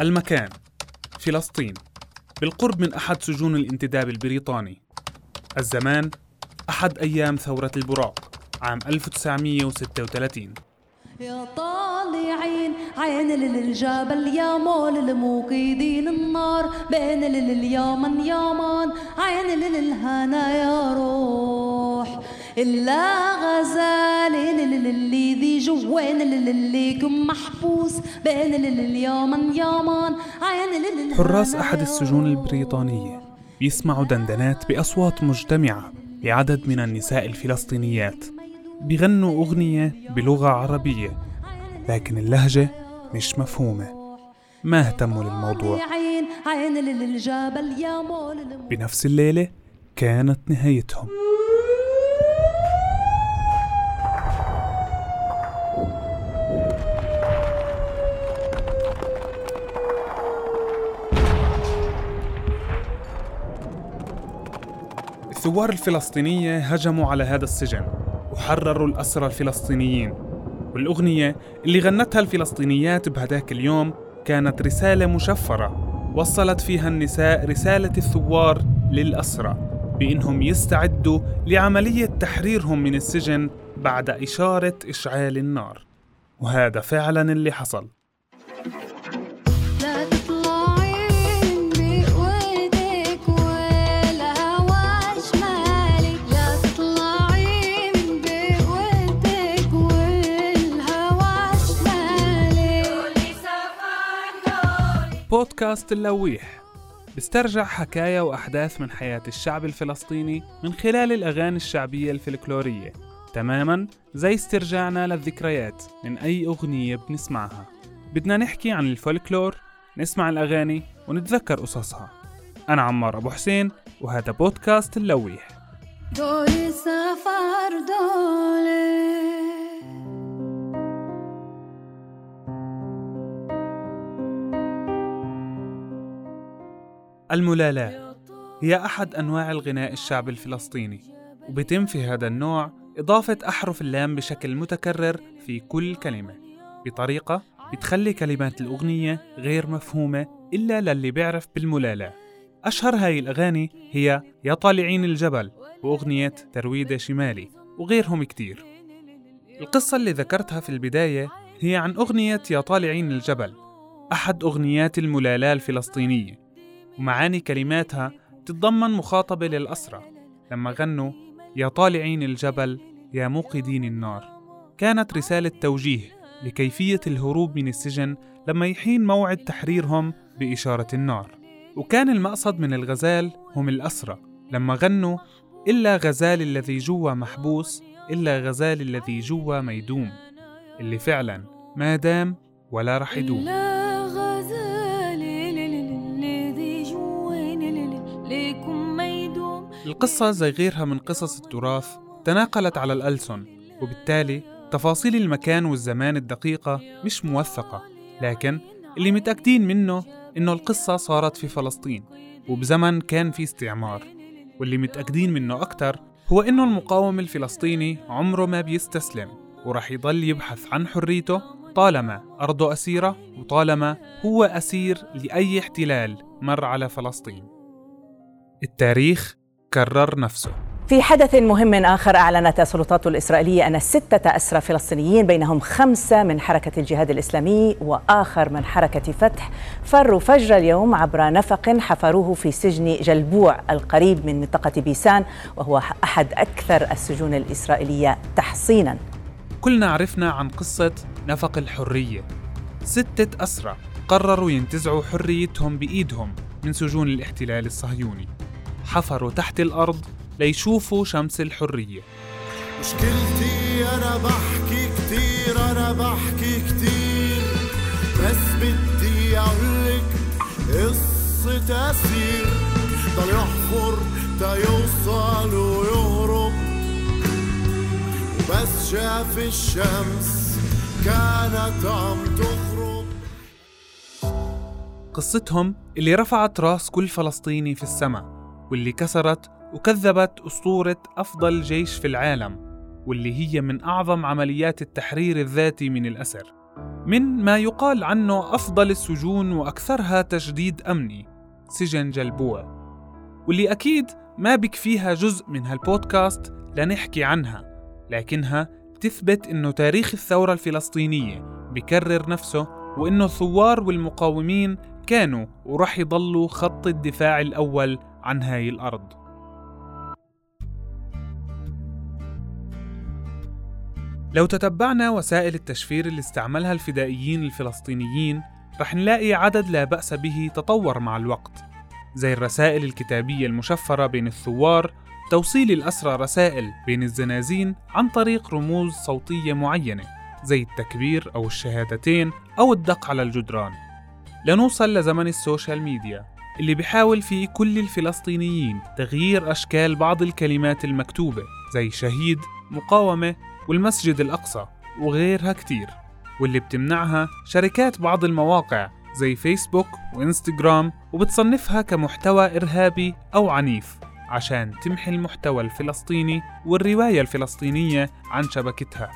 المكان فلسطين بالقرب من أحد سجون الانتداب البريطاني. الزمان أحد أيام ثورة البراق عام 1936 يا طالعين عين للجبل يا مول الموقدين النار. بين اليمن يمن عين للهنا يا روح. إلا غزال اللي ذي جوين اللي كم محبوس بين اليمن يمن عين حراس أحد السجون البريطانية بيسمعوا دندنات بأصوات مجتمعة لعدد من النساء الفلسطينيات بيغنوا أغنية بلغة عربية لكن اللهجة مش مفهومة. ما اهتموا للموضوع؟ بنفس الليلة كانت نهايتهم. الثوار الفلسطينية هجموا على هذا السجن وحرروا الأسرى الفلسطينيين. والأغنية اللي غنتها الفلسطينيات بهداك اليوم كانت رسالة مشفرة. وصلت فيها النساء رسالة الثوار للأسرى بإنهم يستعدوا لعملية تحريرهم من السجن بعد إشارة إشعال النار. وهذا فعلا اللي حصل. بودكاست اللويح. بسترجع حكايا وأحداث من حياة الشعب الفلسطيني من خلال الأغاني الشعبية الفلكلورية. تماما؟ زي استرجاعنا للذكريات من أي أغنية بنسمعها. بدنا نحكي عن الفولكلور نسمع الأغاني ونتذكر قصصها. أنا عمار أبو حسين وهذا بودكاست اللويح. دولي سفر دولي الملالاة هي أحد أنواع الغناء الشعبي الفلسطيني وبيتم في هذا النوع إضافة أحرف اللام بشكل متكرر في كل كلمة بطريقة بتخلي كلمات الأغنية غير مفهومة إلا للي بيعرف بالملالاة أشهر هاي الأغاني هي يا طالعين الجبل وأغنية ترويدة شمالي وغيرهم كتير. القصة اللي ذكرتها في البداية هي عن أغنية يا طالعين الجبل أحد أغنيات الملالاة الفلسطينية. ومعاني كلماتها تتضمن مخاطبة للأسرى لما غنوا يا طالعين الجبل يا موقدين النار كانت رسالة توجيه لكيفية الهروب من السجن لما يحين موعد تحريرهم بإشارة النار. وكان المقصد من الغزال هم الأسرى لما غنوا إلا غزال الذي جوا محبوس إلا غزال الذي جوا ميدوم اللي فعلا ما دام ولا رح يدوم. القصة زي غيرها من قصص التراث تناقلت على الألسن وبالتالي تفاصيل المكان والزمان الدقيقة مش موثقة لكن اللي متأكدين منه إنه القصة صارت في فلسطين وبزمن كان في استعمار. واللي متأكدين منه أكتر هو إنه المقاوم الفلسطيني عمره ما بيستسلم ورح يضل يبحث عن حريته طالما أرضه أسيرة وطالما هو أسير لأي احتلال مر على فلسطين. التاريخ كرر نفسه. في حدث مهم آخر أعلنت السلطات الإسرائيلية أن ستة أسرى فلسطينيين بينهم خمسة من حركة الجهاد الإسلامي وآخر من حركة فتح. فروا فجر اليوم عبر نفق حفروه في سجن جلبوع القريب من منطقة بيسان وهو أحد أكثر السجون الإسرائيلية تحصيناً. كلنا عرفنا عن قصة نفق الحرية. ستة أسرى قرروا ينتزعوا حريتهم بإيدهم من سجون الاحتلال الصهيوني. حفروا تحت الأرض ليشوفوا شمس الحرية. مشكلتي أنا بحكي كتير أنا بحكي كتير. بس بدي أقولك قصة أسير. ضل يحفر تا يوصل ويهرب. وبس شاف الشمس كانت عم تغرب قصتهم اللي رفعت راس كل فلسطيني في السماء. واللي كسرت وكذبت أسطورة أفضل جيش في العالم واللي هي من أعظم عمليات التحرير الذاتي من الأسر. من ما يقال عنه أفضل السجون وأكثرها تجديد أمني سجن جلبوع. واللي أكيد ما بكفيها جزء من هالبودكاست لنحكي عنها لكنها بتثبت إنه تاريخ الثورة الفلسطينية بكرر نفسه وإنه الثوار والمقاومين كانوا ورح يضلوا خط الدفاع الأول عن هاي الأرض. لو تتبعنا وسائل التشفير اللي استعملها الفدائيين الفلسطينيين رح نلاقي عدد لا بأس به تطور مع الوقت زي الرسائل الكتابية المشفرة بين الثوار توصيل الأسرى رسائل بين الزنازين عن طريق رموز صوتية معينة زي التكبير أو الشهادتين أو الدق على الجدران. لنوصل لزمن ال social media اللي بيحاول فيه كل الفلسطينيين تغيير أشكال بعض الكلمات المكتوبة زي شهيد مقاومة والمسجد الأقصى وغيرها كتير. واللي بتمنعها شركات بعض المواقع زي فيسبوك وإنستغرام وبتصنفها كمحتوى إرهابي أو عنيف عشان تمحي المحتوى الفلسطيني والرواية الفلسطينية عن شبكتها.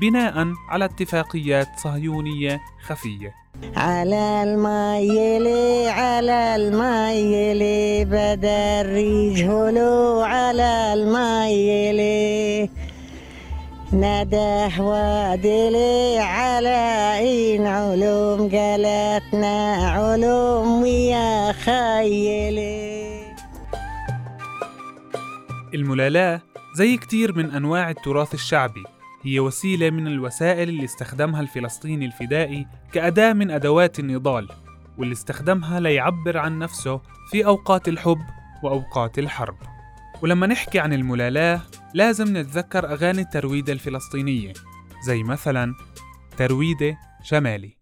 بناء على اتفاقيات صهيونية خفية. على المايلي على المايلي بدل رجهلو على المايلي نده وادلي على إن علوم قالتنا علوم ويا خيلي الملالاة زي كتير من أنواع التراث الشعبي. هي وسيلة من الوسائل اللي استخدمها الفلسطيني الفدائي كأداة من أدوات النضال واللي استخدمها ليعبر عن نفسه في أوقات الحب وأوقات الحرب. ولما نحكي عن الملالاه لازم نتذكر أغاني الترويدة الفلسطينية زي مثلا ترويدة شمالي.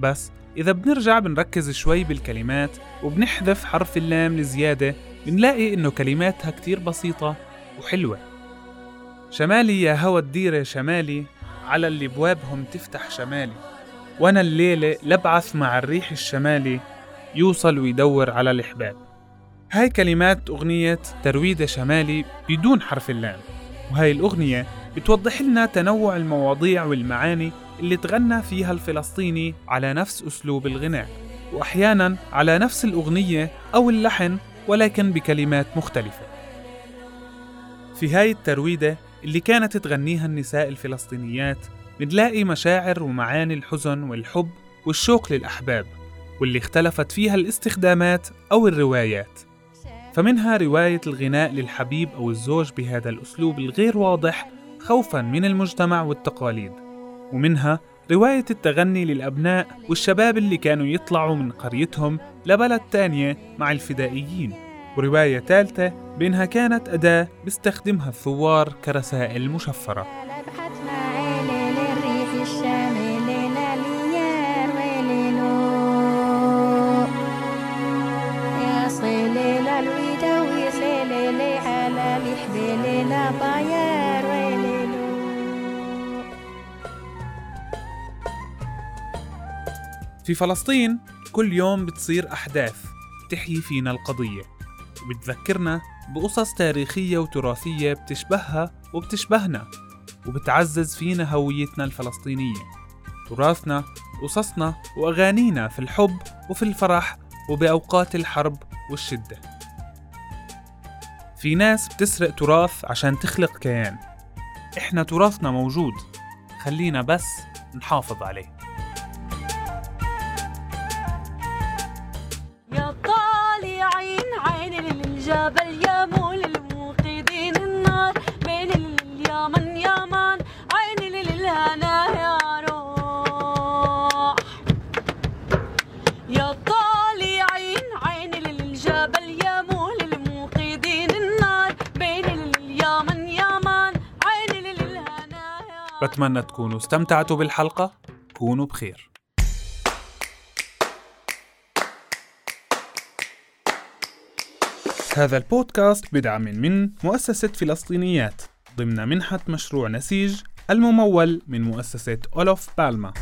بس إذا بنرجع بنركز شوي بالكلمات وبنحذف حرف اللام لزيادة بنلاقي إنه كلماتها كتير بسيطة وحلوة. شمالي يا هوى الديرة شمالي على اللي بوابهم تفتح شمالي. وأنا الليلة لبعث مع الريح الشمالي يوصل ويدور على الإحباب هاي كلمات أغنية ترويدة شمالي بدون حرف اللام. وهاي الأغنية بتوضح لنا تنوع المواضيع والمعاني اللي تغنى فيها الفلسطيني على نفس أسلوب الغناء وأحيانا على نفس الأغنية أو اللحن ولكن بكلمات مختلفة. في هاي الترويدة اللي كانت تغنيها النساء الفلسطينيات بنلاقي مشاعر ومعاني الحزن والحب والشوق للأحباب واللي اختلفت فيها الاستخدامات أو الروايات. فمنها رواية الغناء للحبيب أو الزوج بهذا الأسلوب الغير واضح خوفا من المجتمع والتقاليد. ومنها رواية التغني للأبناء والشباب اللي كانوا يطلعوا من قريتهم لبلد تانية مع الفدائيين. ورواية ثالثة بأنها كانت أداة بيستخدمها الثوار كرسائل مشفرة. في فلسطين كل يوم بتصير أحداث بتحيي فينا القضية وبتذكرنا بقصص تاريخية وتراثية بتشبهها وبتشبهنا وبتعزز فينا هويتنا الفلسطينية. تراثنا قصصنا وأغانينا في الحب وفي الفرح وبأوقات الحرب والشدة. في ناس بتسرق تراث عشان تخلق كيان. إحنا تراثنا موجود خلينا بس نحافظ عليه. بتمنى تكونوا استمتعتوا بالحلقة. كونوا بخير. هذا البودكاست بدعم من مؤسسة فلسطينيات ضمن منحة مشروع نسيج الممول من مؤسسة أولوف بالما.